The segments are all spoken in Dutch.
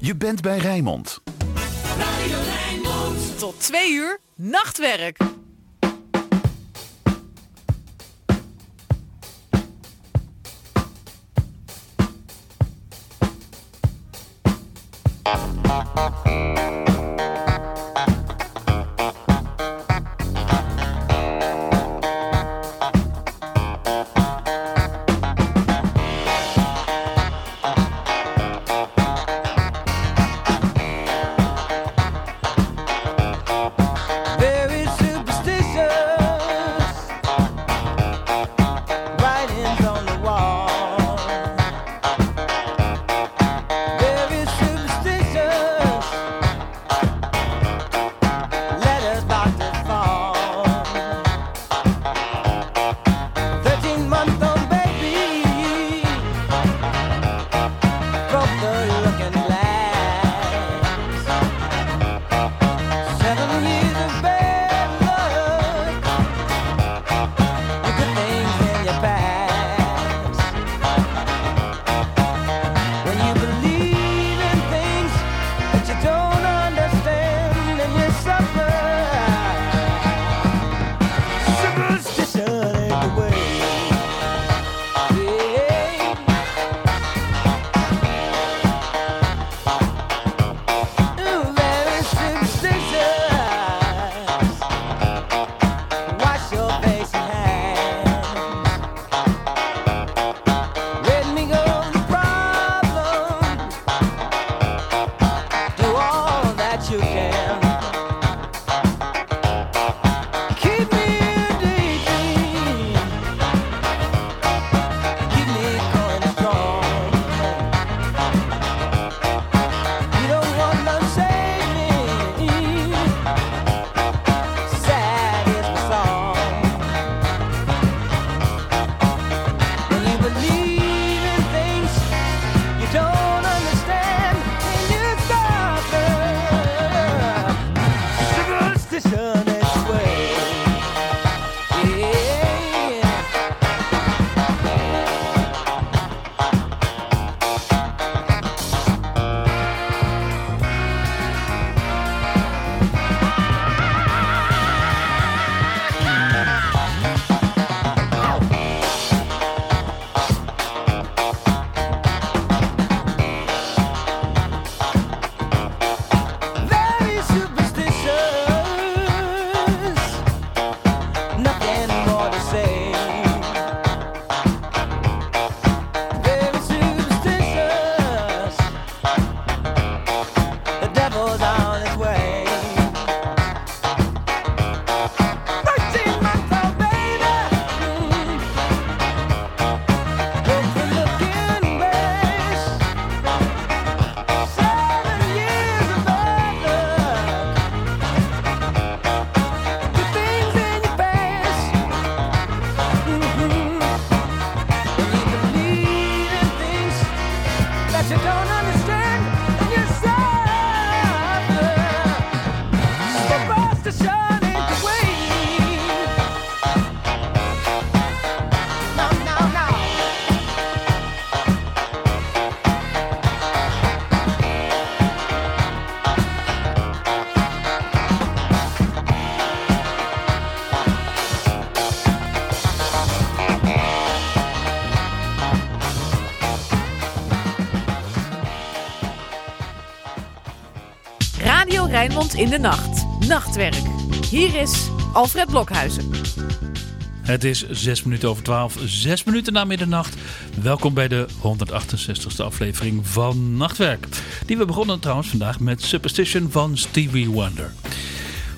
Je bent bij Rijnmond. Tot twee uur nachtwerk. In de nacht. Nachtwerk. Hier is Alfred Blokhuizen. Het is 6 minuten over 12, 6 minuten na middernacht. Welkom bij de 168ste aflevering van Nachtwerk. Die we begonnen trouwens vandaag met Superstition van Stevie Wonder.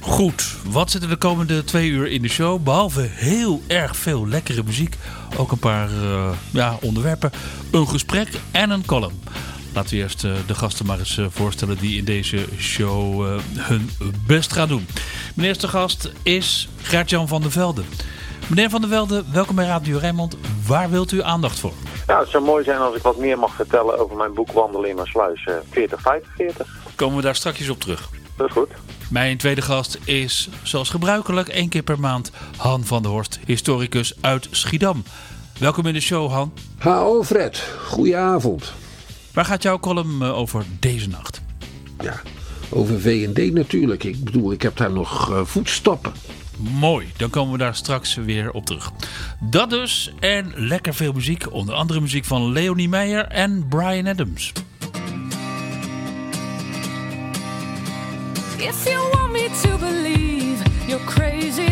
Goed, wat zit er de komende twee uur in de show? Behalve heel erg veel lekkere muziek, ook een paar eh, ja, onderwerpen, een gesprek en een column. Laten we eerst eh, de gasten maar eens eh, voorstellen die in deze show eh, hun best gaan doen. Mijn eerste gast is Gert-Jan van der Velde. Meneer van der Velde, welkom bij Radio Rijnmond. Waar wilt u aandacht voor? Nou, het zou mooi zijn als ik wat meer mag vertellen over mijn boek Wandelen in mijn sluis eh, 4045. Komen we daar straks op terug. Dat is goed. Mijn tweede gast is, zoals gebruikelijk, één keer per maand Han van der Horst, historicus uit Schiedam. Welkom in de show, Han. Ha, Alfred. Goedenavond. Waar gaat jouw column eh, over deze nacht? Ja, over VD natuurlijk. Ik bedoel, ik heb daar nog eh, voetstappen. Mooi, dan komen we daar straks weer op terug. Dat dus en lekker veel muziek. Onder andere muziek van Leonie Meijer en Brian Adams. If you want me to believe you're crazy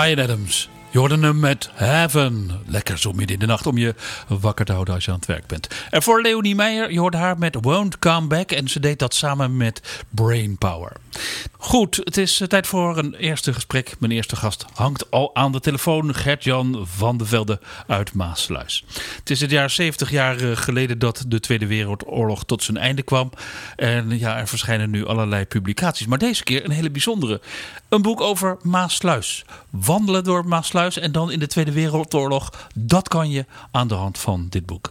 Brian Adams. Je hoorde hem met Heaven. Lekker zo midden in de nacht om je wakker te houden als je aan het werk bent. En voor Leonie Meijer, je hoorde haar met Won't Come Back. En ze deed dat samen met Brainpower. Goed, het is eh, tijd voor een eerste gesprek. Mijn eerste gast hangt al aan de telefoon. Gert-Jan van de Velde uit Maasluis. Het is het jaar 70 jaar geleden dat de Tweede Wereldoorlog tot zijn einde kwam. En ja, er verschijnen nu allerlei publicaties. Maar deze keer een hele bijzondere. Een boek over Maasluis. Wandelen door Maasluis en dan in de Tweede Wereldoorlog. Dat kan je aan de hand van dit boek.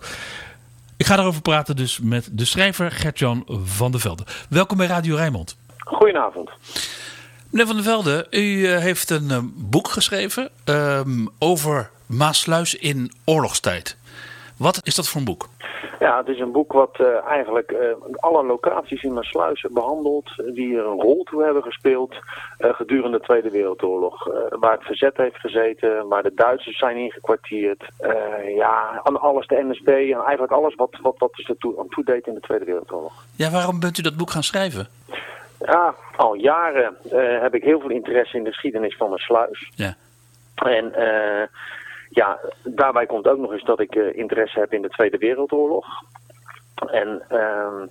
Ik ga daarover praten dus met de schrijver Gert-Jan van der Velde. Welkom bij Radio Rijnmond. Goedenavond. Meneer Van der Velde, u eh, heeft een eh, boek geschreven ehm, over Maasluis in oorlogstijd. Wat is dat voor een boek? Ja, het is een boek wat eh, eigenlijk alle locaties in Maasluis behandelt, die er een rol toe hebben gespeeld gedurende de Tweede Wereldoorlog. Waar het verzet heeft gezeten, waar de Duitsers zijn ingekwartierd. ja, aan alles, de NSB en eigenlijk alles wat, wat, wat er toe, aan toe deed in de Tweede Wereldoorlog. Ja, waarom bent u dat boek gaan schrijven? Ja, al jaren eh, heb ik heel veel interesse in de geschiedenis van Maasluis. Ja. En eh, ja, daarbij komt ook nog eens dat ik eh, interesse heb in de Tweede Wereldoorlog. En ehm,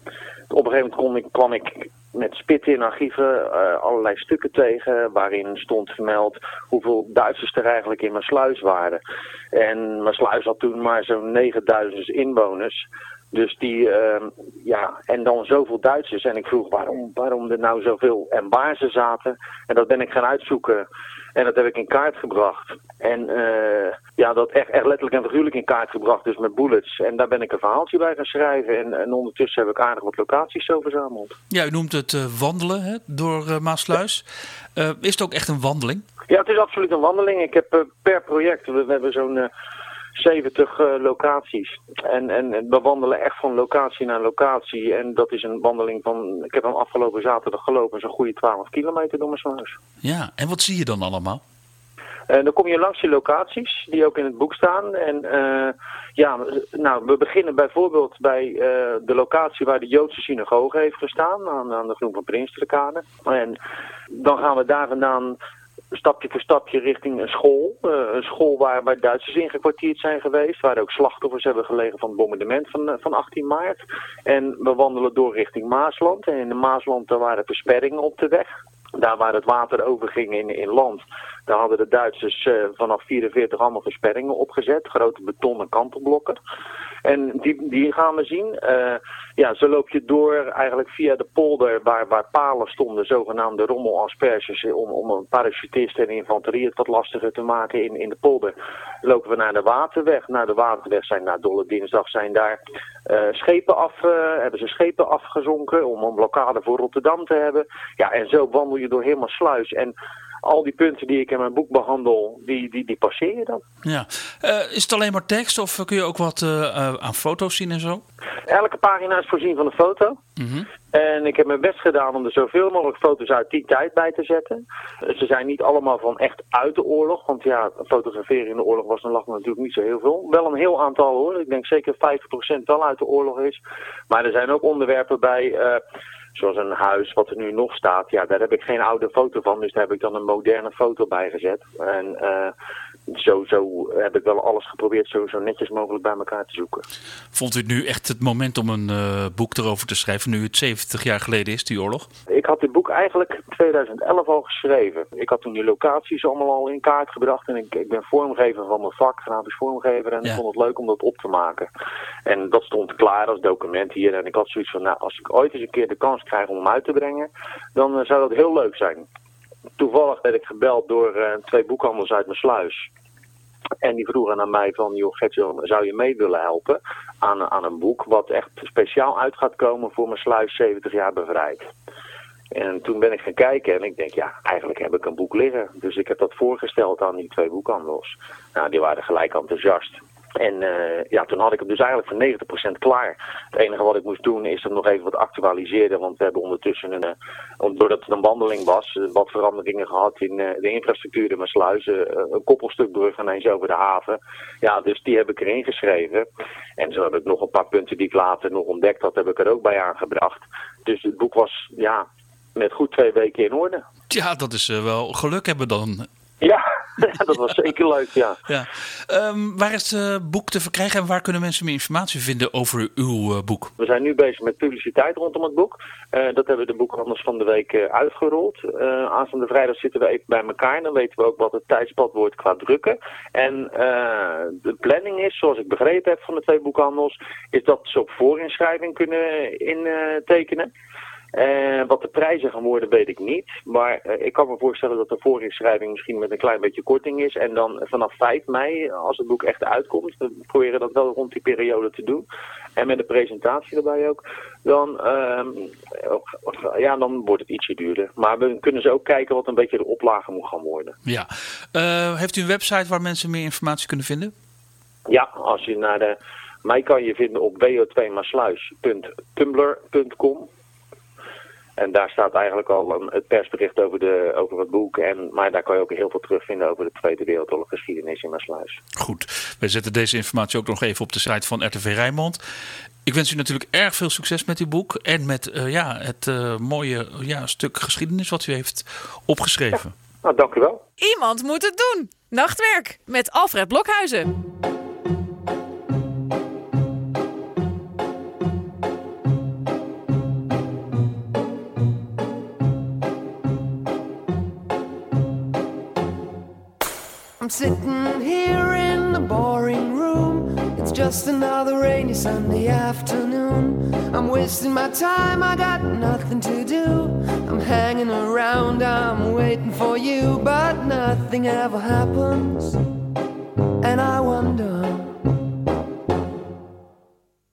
op een gegeven moment kon ik, kwam ik met spitten in archieven allerlei stukken tegen waarin stond vermeld hoeveel Duitsers er eigenlijk in Maasluis waren. En Maasluis had toen maar zo'n 9000 inwoners. Dus die, ehm, ja, en dan zoveel Duitsers. En ik vroeg waarom, waarom er nou zoveel en waar ze zaten. En dat ben ik gaan uitzoeken. En dat heb ik in kaart gebracht. En eh, ja, dat echt, echt letterlijk en figuurlijk in kaart gebracht, dus met bullets. En daar ben ik een verhaaltje bij gaan schrijven. En, en ondertussen heb ik aardig wat locaties zo verzameld. Ja, u noemt het eh, wandelen hè, door eh, Maasluis. Is het ook echt een wandeling? Ja, het is absoluut een wandeling. Ik heb per project, we, we hebben zo'n 70 eh, locaties. En, en, we wandelen echt van locatie naar locatie. En dat is een wandeling van, ik heb hem afgelopen zaterdag gelopen, zo'n goede 12 kilometer door mijn sluis. Ja, en wat zie je dan allemaal? En dan kom je langs die locaties die ook in het boek staan. En eh, ja, nou, we beginnen bijvoorbeeld bij eh, de locatie waar de Joodse synagoge heeft gestaan, aan, aan de Groen van Prinstenkade. En dan gaan we daar vandaan stapje voor stapje richting een school. Eh, een school waar, waar Duitsers ingekwartierd zijn geweest, waar ook slachtoffers hebben gelegen van het bombardement van, eh, van 18 maart. En we wandelen door richting Maasland. En in de Maasland waren versperringen op de weg. Daar waar het water overging in, in land, daar hadden de Duitsers eh, vanaf 44 allemaal versperringen opgezet. Grote betonnen kantelblokken. En die, die gaan we zien. Ja, zo loop je door eigenlijk via de polder waar, waar palen stonden, zogenaamde rommelasperges, om, om een parachutist en infanterie het wat lastiger te maken in, in de polder. Lopen we naar de waterweg. Naar de waterweg zijn na Dolle Dinsdag zijn daar eh, schepen af, eh, hebben ze schepen afgezonken om een blokkade voor Rotterdam te hebben. Ja, en zo wandel je door helemaal sluis. En al die punten die ik in mijn boek behandel, die, die, die passeer je dan. Ja. Eh, is het alleen maar tekst of kun je ook wat eh, eh, aan foto's zien en zo? Elke pagina is voorzien van een foto. Mhm. En ik heb mijn best gedaan om er zoveel mogelijk foto's uit die tijd bij te zetten. Ze zijn niet allemaal van echt uit de oorlog. Want ja, fotograferen in de oorlog was dan lag natuurlijk niet zo heel veel. Wel een heel aantal hoor. Ik denk zeker 50% wel uit de oorlog is. Maar er zijn ook onderwerpen bij... Zoals een huis wat er nu nog staat, ja, daar heb ik geen oude foto van, dus daar heb ik dan een moderne foto bij gezet. En eh, zo, zo heb ik wel alles geprobeerd zo, zo netjes mogelijk bij elkaar te zoeken. Vond u het nu echt het moment om een eh, boek erover te schrijven, nu het 70 jaar geleden is, die oorlog? Ik had dit boek eigenlijk in 2011 al geschreven. Ik had toen die locaties allemaal al in kaart gebracht en ik, ik ben vormgever van mijn vak, grafisch vormgever, en Ja. ik vond het leuk om dat op te maken. En dat stond klaar als document hier en ik had zoiets van, nou, als ik ooit eens een keer de kans krijg om hem uit te brengen, dan eh, zou dat heel leuk zijn. Toevallig werd ik gebeld door eh, twee boekhandels uit mijn sluis. En die vroegen aan mij van, joh Gertjan, zou je mee willen helpen aan, aan een boek wat echt speciaal uit gaat komen voor mijn sluis 70 jaar bevrijd. En toen ben ik gaan kijken en ik denk, ja, eigenlijk heb ik een boek liggen. Dus ik heb dat voorgesteld aan die twee boekhandels. Nou, die waren gelijk enthousiast. En eh, ja, toen had ik hem dus eigenlijk voor 90% klaar. Het enige wat ik moest doen is hem nog even wat actualiseren. Want we hebben ondertussen, een, eh, doordat het een wandeling was, eh, wat veranderingen gehad in de infrastructuur in mijn sluizen. een koppelstukbrug ineens over de haven. Ja, dus die heb ik erin geschreven. En zo heb ik nog een paar punten die ik later nog ontdekt had, heb ik er ook bij aangebracht. Dus het boek was, ja, met goed twee weken in orde. Ja, dat is wel geluk hebben dan. Ja, dat was zeker leuk, ja. Ja. Ehm, waar is het boek te verkrijgen en waar kunnen mensen meer informatie vinden over uw eh, boek? We zijn nu bezig met publiciteit rondom het boek. Eh, dat hebben de boekhandels van de week eh, uitgerold. Eh aanstaande vrijdag zitten we even bij elkaar. En dan weten we ook wat het tijdspad wordt qua drukken. En eh, de planning is, zoals ik begrepen heb van de twee boekhandels, is dat ze op voorinschrijving kunnen intekenen. Eh, wat de prijzen gaan worden, weet ik niet. Maar eh, ik kan me voorstellen dat de voorinschrijving misschien met een klein beetje korting is. En dan vanaf 5 mei, als het boek echt uitkomt, we proberen dat wel rond die periode te doen. En met een presentatie erbij ook. Dan, ehm, ja, dan wordt het ietsje duurder. Maar we kunnen ze ook kijken wat een beetje de oplage moet gaan worden. Ja. Eh, heeft u een website waar mensen meer informatie kunnen vinden? Ja, als je naar de... Mij kan je vinden op wo2maasluis.tumblr.com. En daar staat eigenlijk al een, het persbericht over, de, over het boek. En, maar daar kan je ook heel veel terugvinden over de Tweede Wereldoorlog geschiedenis in Maasluis. Goed. Wij zetten deze informatie ook nog even op de site van RTV Rijnmond. Ik wens u natuurlijk erg veel succes met uw boek en met eh, ja, het eh, mooie ja, stuk geschiedenis wat u heeft opgeschreven. Nou, dank u wel. Iemand moet het doen. Nachtwerk met Alfred Blokhuizen. I'm sitting here in the boring room. It's just another rainy Sunday afternoon. I'm wasting my time, I got nothing to do. I'm hanging around, I'm waiting for you, but nothing ever happens. And I wonder.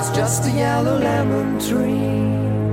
is just a yellow lemon tree.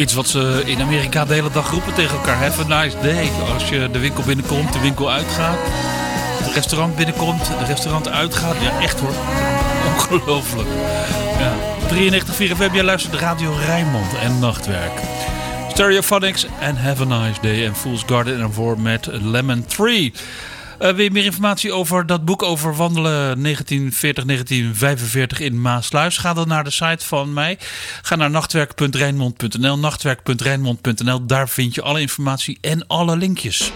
Iets wat ze in Amerika de hele dag roepen tegen elkaar. Have a nice day. Als je de winkel binnenkomt, de winkel uitgaat. Het restaurant binnenkomt, de restaurant uitgaat. Ja, echt hoor. Ongelooflijk. Ja. 93 4 jij luistert Radio Rijnmond en Nachtwerk. Stereophonics en Have a Nice Day en Fool's Garden en voor met Lemon Tree. Eh, wil je meer informatie over dat boek over wandelen 1940-1945 in Maasluis? Ga dan naar de site van mij. Ga naar nachtwerk.reinmond.nl. Nachtwerk.reinmond.nl. Daar vind je alle informatie en alle linkjes.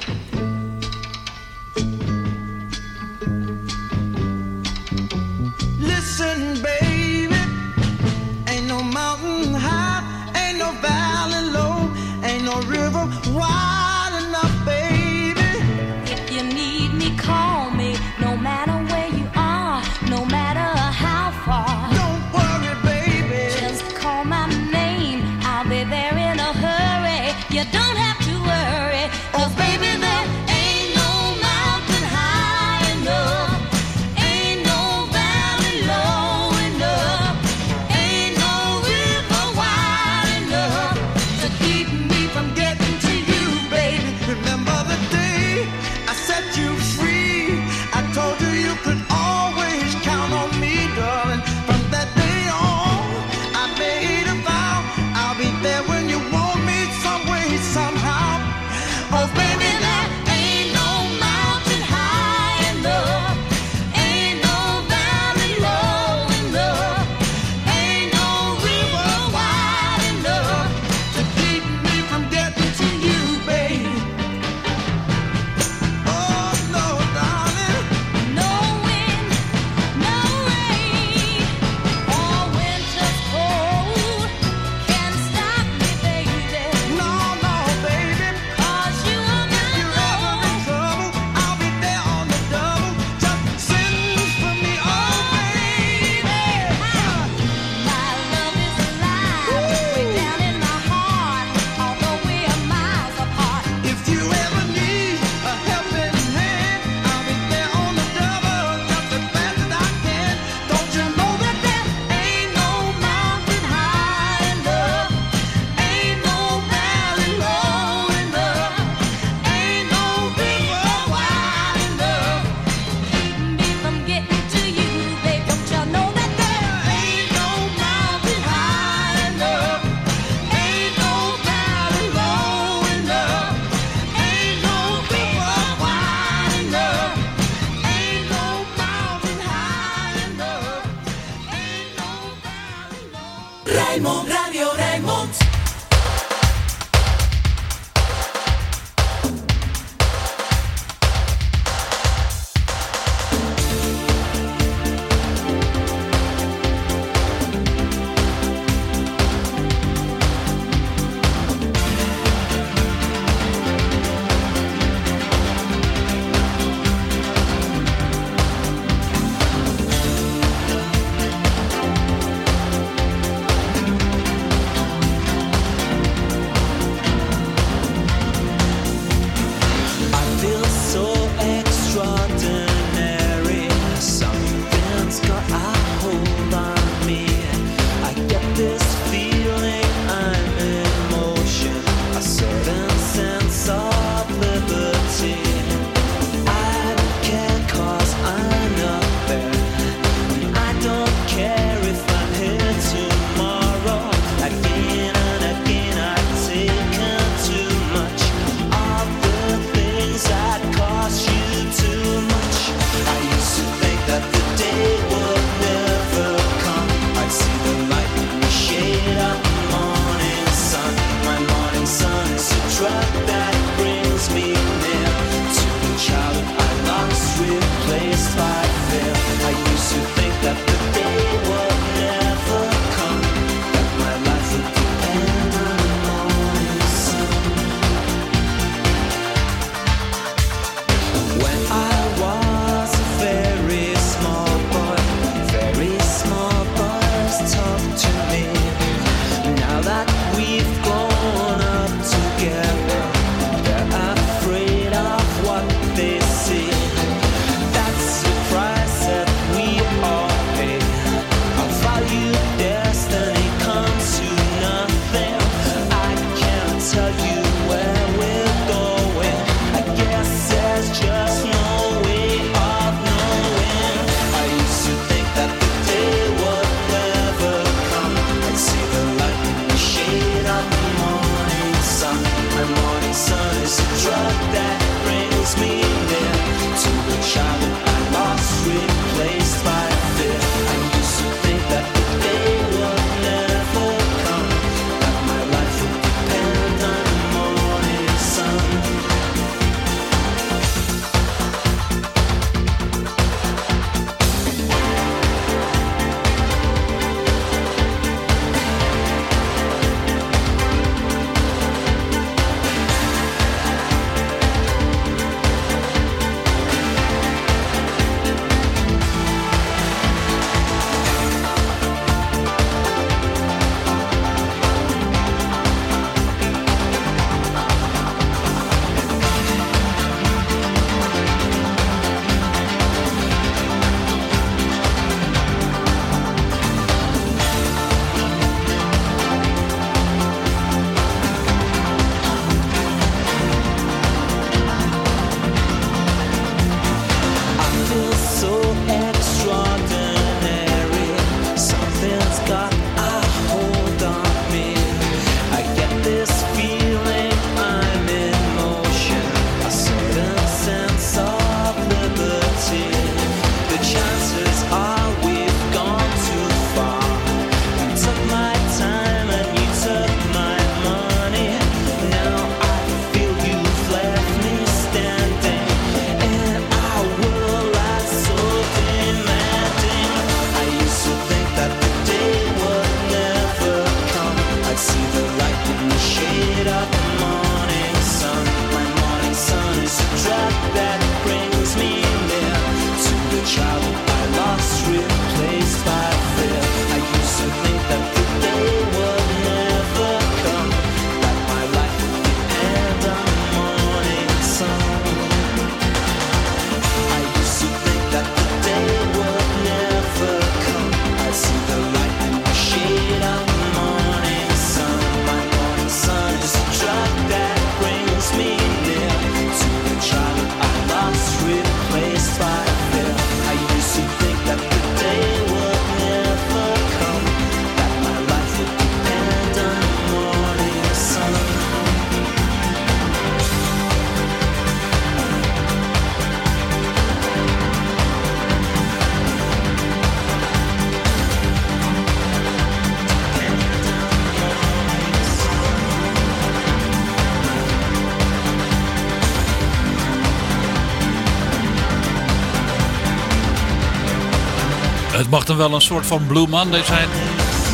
Wel een soort van Blue Monday zijn.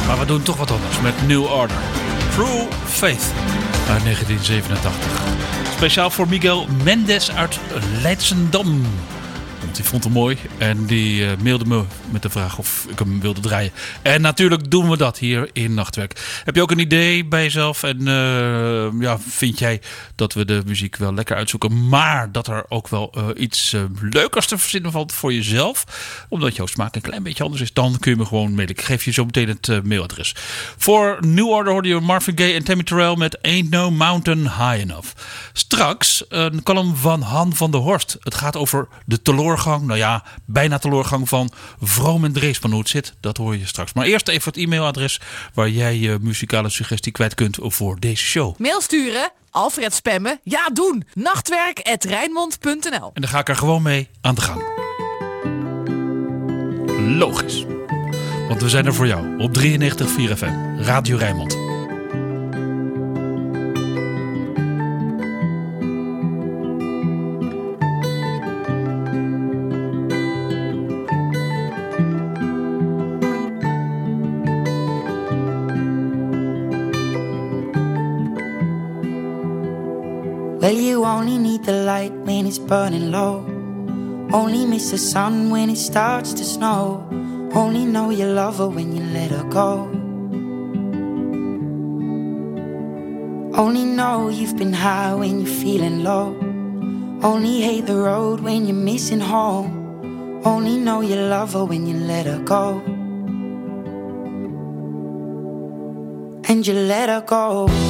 Maar we doen toch wat anders met New Order. True Faith uit 1987. Speciaal voor Miguel Mendes uit Leidsendam. Want die vond hem mooi en die eh, mailde me met de vraag of ik hem wilde draaien. En natuurlijk doen we dat hier in Nachtwerk. Heb je ook een idee bij jezelf? En eh, ja, vind jij dat we de muziek wel lekker uitzoeken, maar dat er ook wel eh, iets eh, leukers te verzinnen valt voor jezelf? Omdat jouw smaak een klein beetje anders is, dan kun je me gewoon mailen. Ik geef je zo meteen het mailadres. Voor New Order hoorde je Marvin Gaye en Tammy Terrell met Ain't No Mountain High Enough. Straks een column van Han van der Horst. Het gaat over de teleurgang, nou ja, bijna teleurgang van Vroom en Dreesman. Hoe het zit, dat hoor je straks. Maar eerst even het e-mailadres waar jij je muzikale suggestie kwijt kunt voor deze show. Mail sturen, Alfred spammen, ja doen. Nachtwerk.rijnmond.nl En dan ga ik er gewoon mee aan de gang. Logisch. Want we zijn er voor jou op 93.4 FM, Radio Rijnmond. Well, you only need the light when it's burning low. Only miss the sun when it starts to snow. Only know you love her when you let her go. Only know you've been high when you're feeling low. Only hate the road when you're missing home. Only know you love her when you let her go. And you let her go.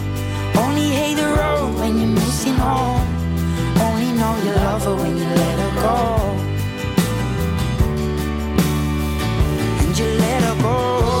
When you're missing home. Only know you love her when you let her go. And you let her go.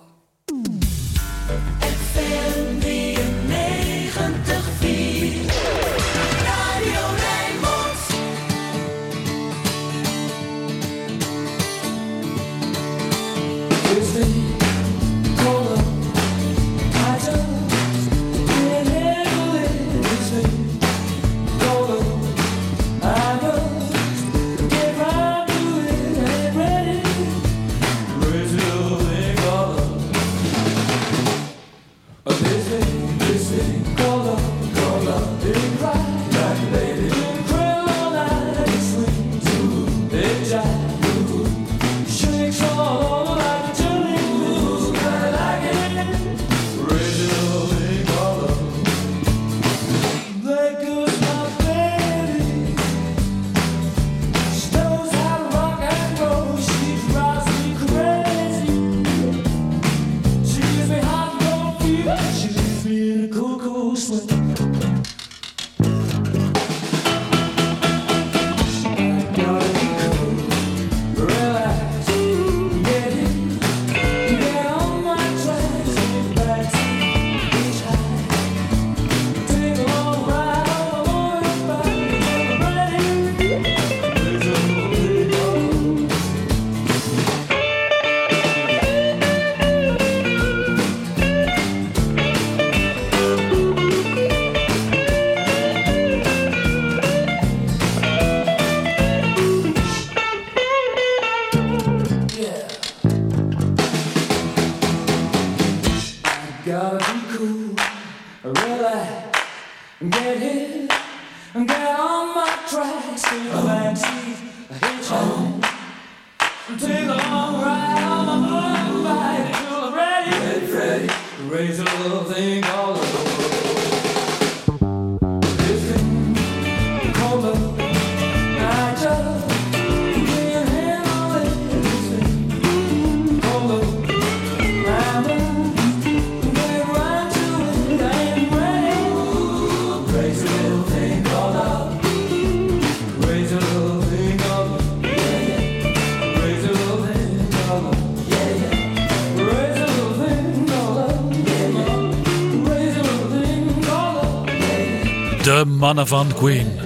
Mannen van Queen.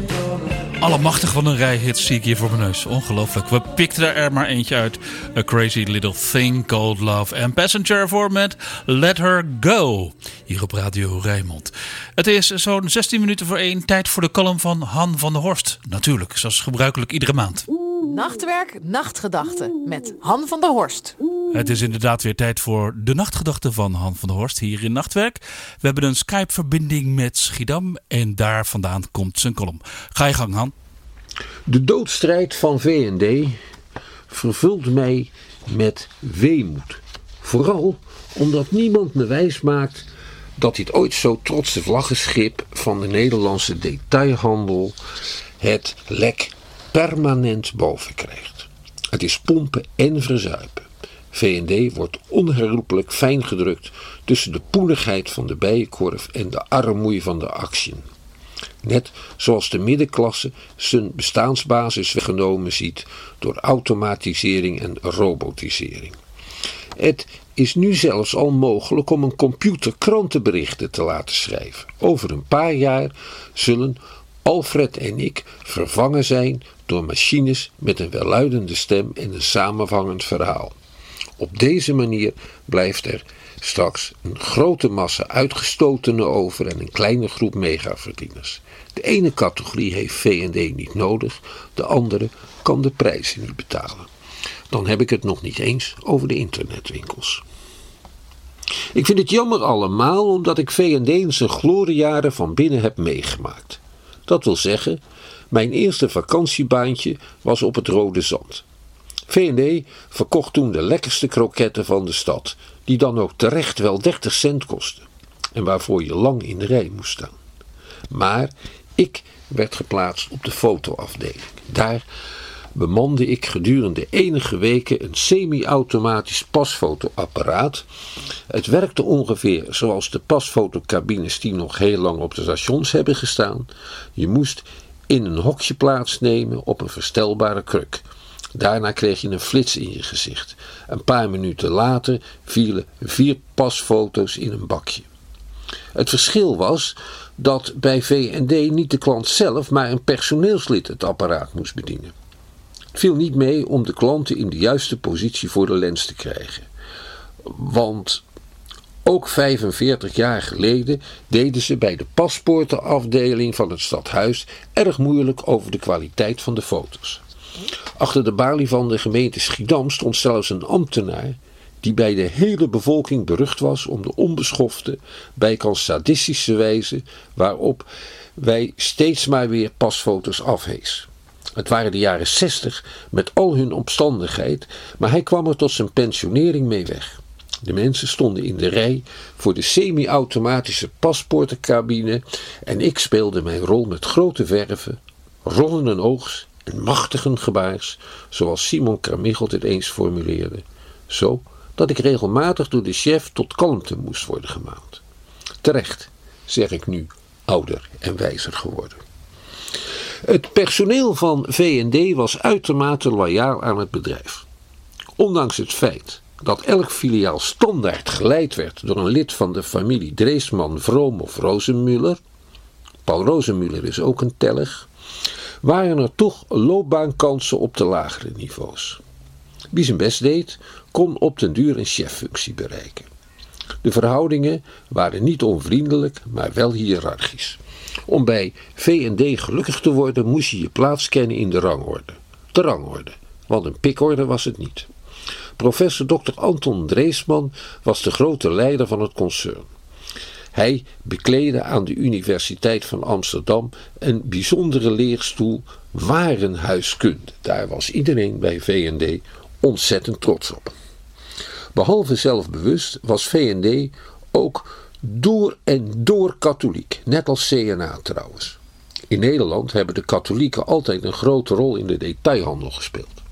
Allemachtig van een rij hits zie ik hier voor mijn neus. Ongelooflijk. We pikten er maar eentje uit. A Crazy Little Thing Called Love. En Passenger voor met Let Her Go. Hier op Radio Rijnmond. Het is zo'n 16 minuten voor één. Tijd voor de column van Han van der Horst. Natuurlijk, zoals gebruikelijk iedere maand. Nachtwerk, nachtgedachten met Han van der Horst. Het is inderdaad weer tijd voor de nachtgedachten van Han van der Horst hier in Nachtwerk. We hebben een Skype-verbinding met Schiedam en daar vandaan komt zijn column. Ga je gang, Han. De doodstrijd van VND vervult mij met weemoed. Vooral omdat niemand me wijs maakt dat dit ooit zo trotse vlaggenschip van de Nederlandse detailhandel het lek permanent boven krijgt. Het is pompen en verzuipen. VND wordt onherroepelijk fijn gedrukt tussen de poenigheid van de bijenkorf en de armoei van de actien. Net zoals de middenklasse zijn bestaansbasis weggenomen ziet door automatisering en robotisering. Het is nu zelfs al mogelijk om een computer krantenberichten te laten schrijven. Over een paar jaar zullen Alfred en ik vervangen zijn door machines met een welluidende stem en een samenhangend verhaal. Op deze manier blijft er straks een grote massa uitgestotenen over en een kleine groep megaverdieners. De ene categorie heeft V&D niet nodig, de andere kan de prijzen niet betalen. Dan heb ik het nog niet eens over de internetwinkels. Ik vind het jammer allemaal omdat ik V&D in zijn gloriejaren van binnen heb meegemaakt. Dat wil zeggen, mijn eerste vakantiebaantje was op het Rode Zand. V&D verkocht toen de lekkerste kroketten van de stad, die dan ook terecht wel 30 cent kostten en waarvoor je lang in de rij moest staan. Maar ik werd geplaatst op de fotoafdeling. Daar bemande ik gedurende enige weken een semi-automatisch pasfotoapparaat. Het werkte ongeveer zoals de pasfotocabines die nog heel lang op de stations hebben gestaan. Je moest in een hokje plaatsnemen op een verstelbare kruk. Daarna kreeg je een flits in je gezicht. Een paar minuten later vielen vier pasfoto's in een bakje. Het verschil was dat bij V&D niet de klant zelf, maar een personeelslid het apparaat moest bedienen. Het viel niet mee om de klanten in de juiste positie voor de lens te krijgen. Want ook 45 jaar geleden deden ze bij de paspoortenafdeling van het stadhuis erg moeilijk over de kwaliteit van de foto's. Achter de balie van de gemeente Schiedam stond zelfs een ambtenaar die bij de hele bevolking berucht was om de onbeschofte, bijkans sadistische wijze waarop wij steeds maar weer pasfoto's afhees. Het waren de jaren 60 met al hun omstandigheid, maar hij kwam er tot zijn pensionering mee weg. De mensen stonden in de rij voor de semi-automatische paspoortencabine en ik speelde mijn rol met grote verven, rollende oogs en machtige gebaars, zoals Simon Carmichelt het eens formuleerde. Zo dat ik regelmatig door de chef tot kalmte moest worden gemaand. Terecht, zeg ik nu, ouder en wijzer geworden. Het personeel van V&D was uitermate loyaal aan het bedrijf. Ondanks het feit dat elk filiaal standaard geleid werd door een lid van de familie Dreesman, Vroom of Rozenmuller, Paul Rozenmuller is ook een tellig, waren er toch loopbaankansen op de lagere niveaus. Wie zijn best deed, kon op den duur een cheffunctie bereiken. De verhoudingen waren niet onvriendelijk, maar wel hiërarchisch. Om bij V&D gelukkig te worden moest je je plaats kennen in de rangorde. De rangorde, want een pikorde was het niet. Professor Dr. Anton Dreesman was de grote leider van het concern. Hij bekleedde aan de Universiteit van Amsterdam een bijzondere leerstoel warenhuiskunde. Daar was iedereen bij VND ontzettend trots op. Behalve zelfbewust was VND ook door en door katholiek, net als CNA trouwens. In Nederland hebben de katholieken altijd een grote rol in de detailhandel gespeeld.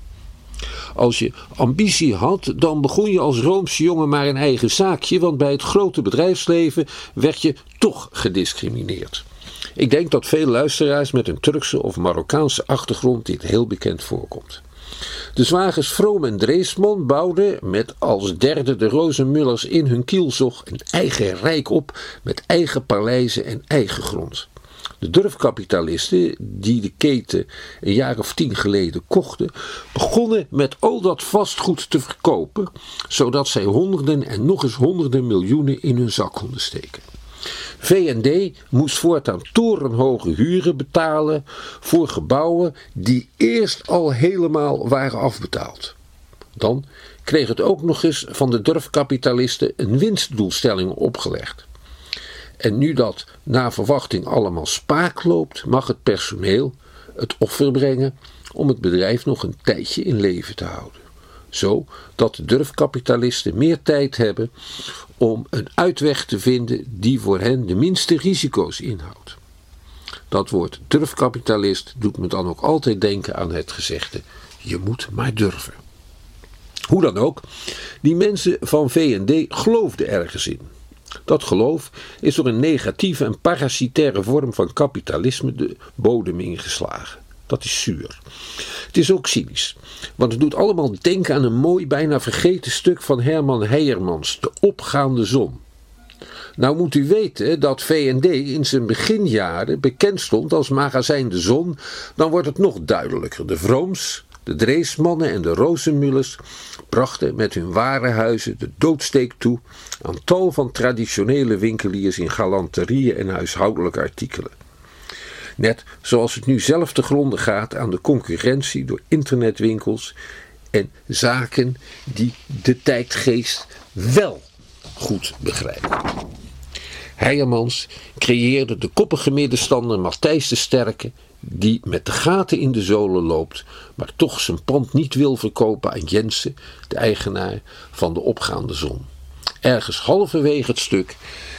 Als je ambitie had, dan begon je als Roomse jongen maar een eigen zaakje, want bij het grote bedrijfsleven werd je toch gediscrimineerd. Ik denk dat veel luisteraars met een Turkse of Marokkaanse achtergrond dit heel bekend voorkomt. De zwagers Vroom en Dreesman bouwden met als derde de Rozenmullers in hun kielzog een eigen rijk op met eigen paleizen en eigen grond. De durfkapitalisten die de keten een jaar of tien geleden kochten, begonnen met al dat vastgoed te verkopen, zodat zij honderden en nog eens honderden miljoenen in hun zak konden steken. VND moest voortaan torenhoge huren betalen voor gebouwen die eerst al helemaal waren afbetaald. Dan kreeg het ook nog eens van de durfkapitalisten een winstdoelstelling opgelegd. En nu dat na verwachting allemaal spaak loopt, mag het personeel het offer brengen om het bedrijf nog een tijdje in leven te houden. Zo dat de durfkapitalisten meer tijd hebben om een uitweg te vinden die voor hen de minste risico's inhoudt. Dat woord durfkapitalist doet me dan ook altijd denken aan het gezegde: je moet maar durven. Hoe dan ook, die mensen van VND geloofden ergens in. Dat geloof is door een negatieve en parasitaire vorm van kapitalisme de bodem ingeslagen. Dat is zuur. Het is ook cynisch, want het doet allemaal denken aan een mooi, bijna vergeten stuk van Herman Heijermans, De opgaande zon. Nou moet u weten dat VND in zijn beginjaren bekend stond als magazijn De Zon, dan wordt het nog duidelijker. De Vrooms, de Dreesmannen en de Rozenmullers brachten met hun warenhuizen de doodsteek toe aan tal van traditionele winkeliers in galanterieën en huishoudelijke artikelen. Net zoals het nu zelf te gronden gaat aan de concurrentie door internetwinkels en zaken die de tijdgeest wel goed begrijpen. Heijermans creëerde de koppige middenstander Matthijs de Sterke, die met de gaten in de zolen loopt, maar toch zijn pand niet wil verkopen aan Jensen, de eigenaar van de opgaande zon. Ergens halverwege het stuk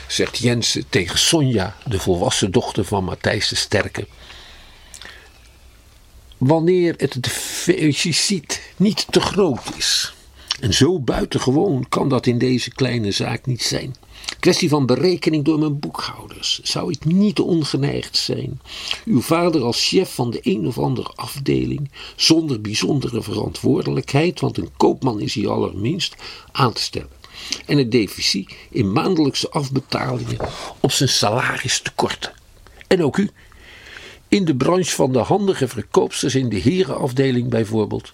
zegt Jensen tegen Sonja, de volwassen dochter van Matthijs de Sterke. Wanneer het deficit niet te groot is. En zo buitengewoon kan dat in deze kleine zaak niet zijn. Kwestie van berekening door mijn boekhouders. Zou ik niet ongeneigd zijn uw vader als chef van de een of andere afdeling, zonder bijzondere verantwoordelijkheid, want een koopman is hij allerminst, aan te stellen? En het deficit in maandelijkse afbetalingen op zijn salaris te korten. En ook u, in de branche van de handige verkoopsters in de herenafdeling bijvoorbeeld,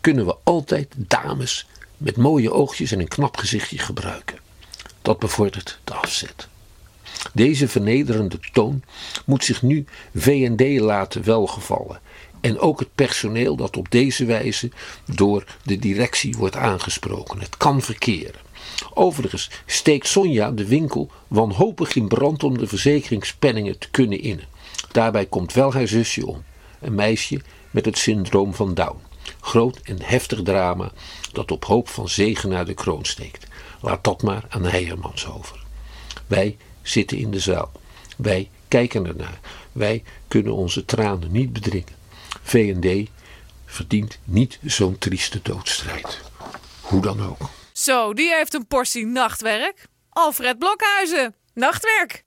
kunnen we altijd dames met mooie oogjes en een knap gezichtje gebruiken. Dat bevordert de afzet. Deze vernederende toon moet zich nu VND laten welgevallen. En ook het personeel dat op deze wijze door de directie wordt aangesproken. Het kan verkeren. Overigens steekt Sonja de winkel wanhopig in brand om de verzekeringspenningen te kunnen innen. Daarbij komt wel haar zusje om, een meisje met het syndroom van Down. Groot en heftig drama dat op hoop van zegen naar de kroon steekt. Laat dat maar aan Heijermans over. Wij zitten in de zaal. Wij kijken ernaar. Wij kunnen onze tranen niet bedringen. VND verdient niet zo'n trieste doodstrijd. Hoe dan ook. Zo, die heeft een portie nachtwerk. Alfred Blokhuizen, nachtwerk.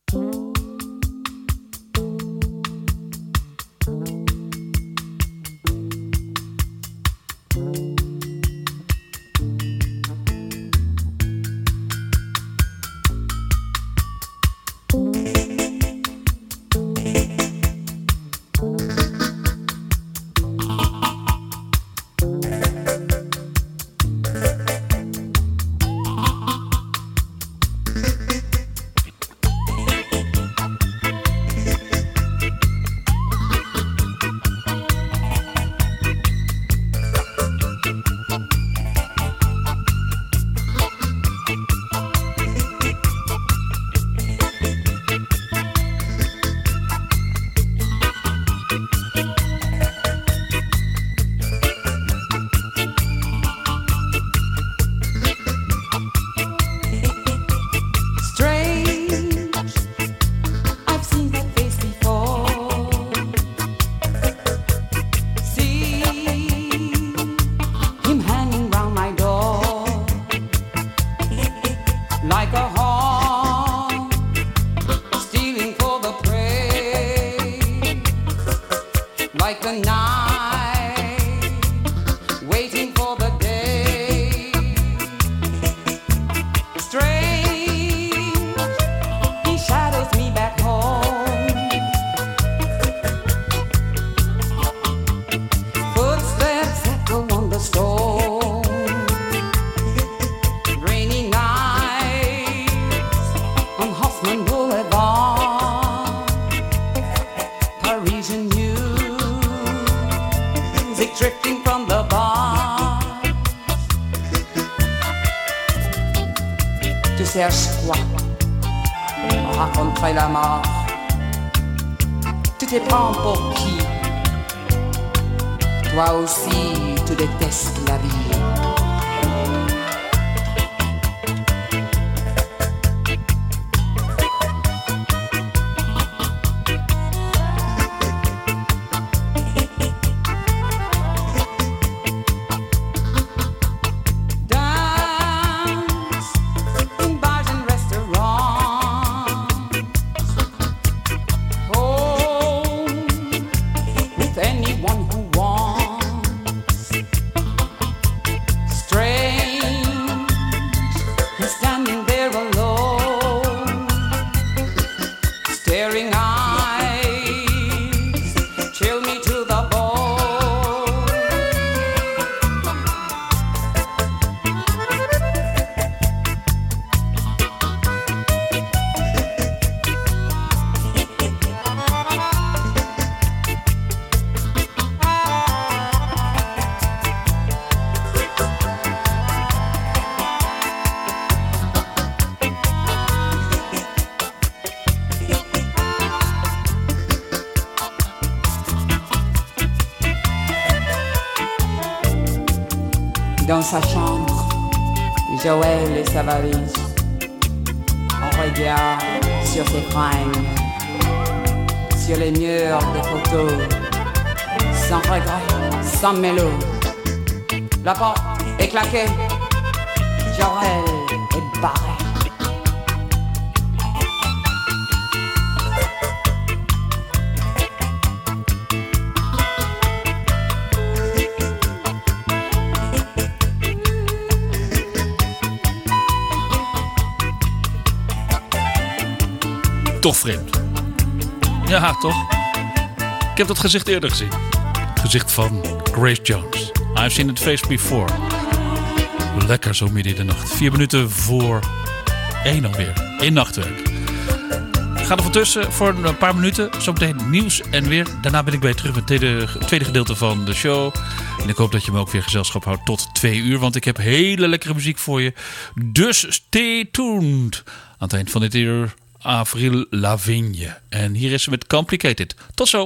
Dans sa chambre, Joël et sa valise. On regarde sur ses fringues, sur les murs des photos, sans regret, sans mélo. La porte est claquée, Joël est barré. Toch vreemd. Ja, toch? Ik heb dat gezicht eerder gezien. Het gezicht van Grace Jones. I've seen it face before. Lekker zo midden in de nacht. Vier minuten voor één alweer. In nachtwerk. Ik ga er van tussen voor een paar minuten. Zometeen nieuws en weer. Daarna ben ik bij terug met het tweede, tweede gedeelte van de show. En ik hoop dat je me ook weer gezelschap houdt tot twee uur. Want ik heb hele lekkere muziek voor je. Dus stay tuned. Aan het eind van dit uur Avril Lavigne. En hier is ze met Complicated. Tot zo.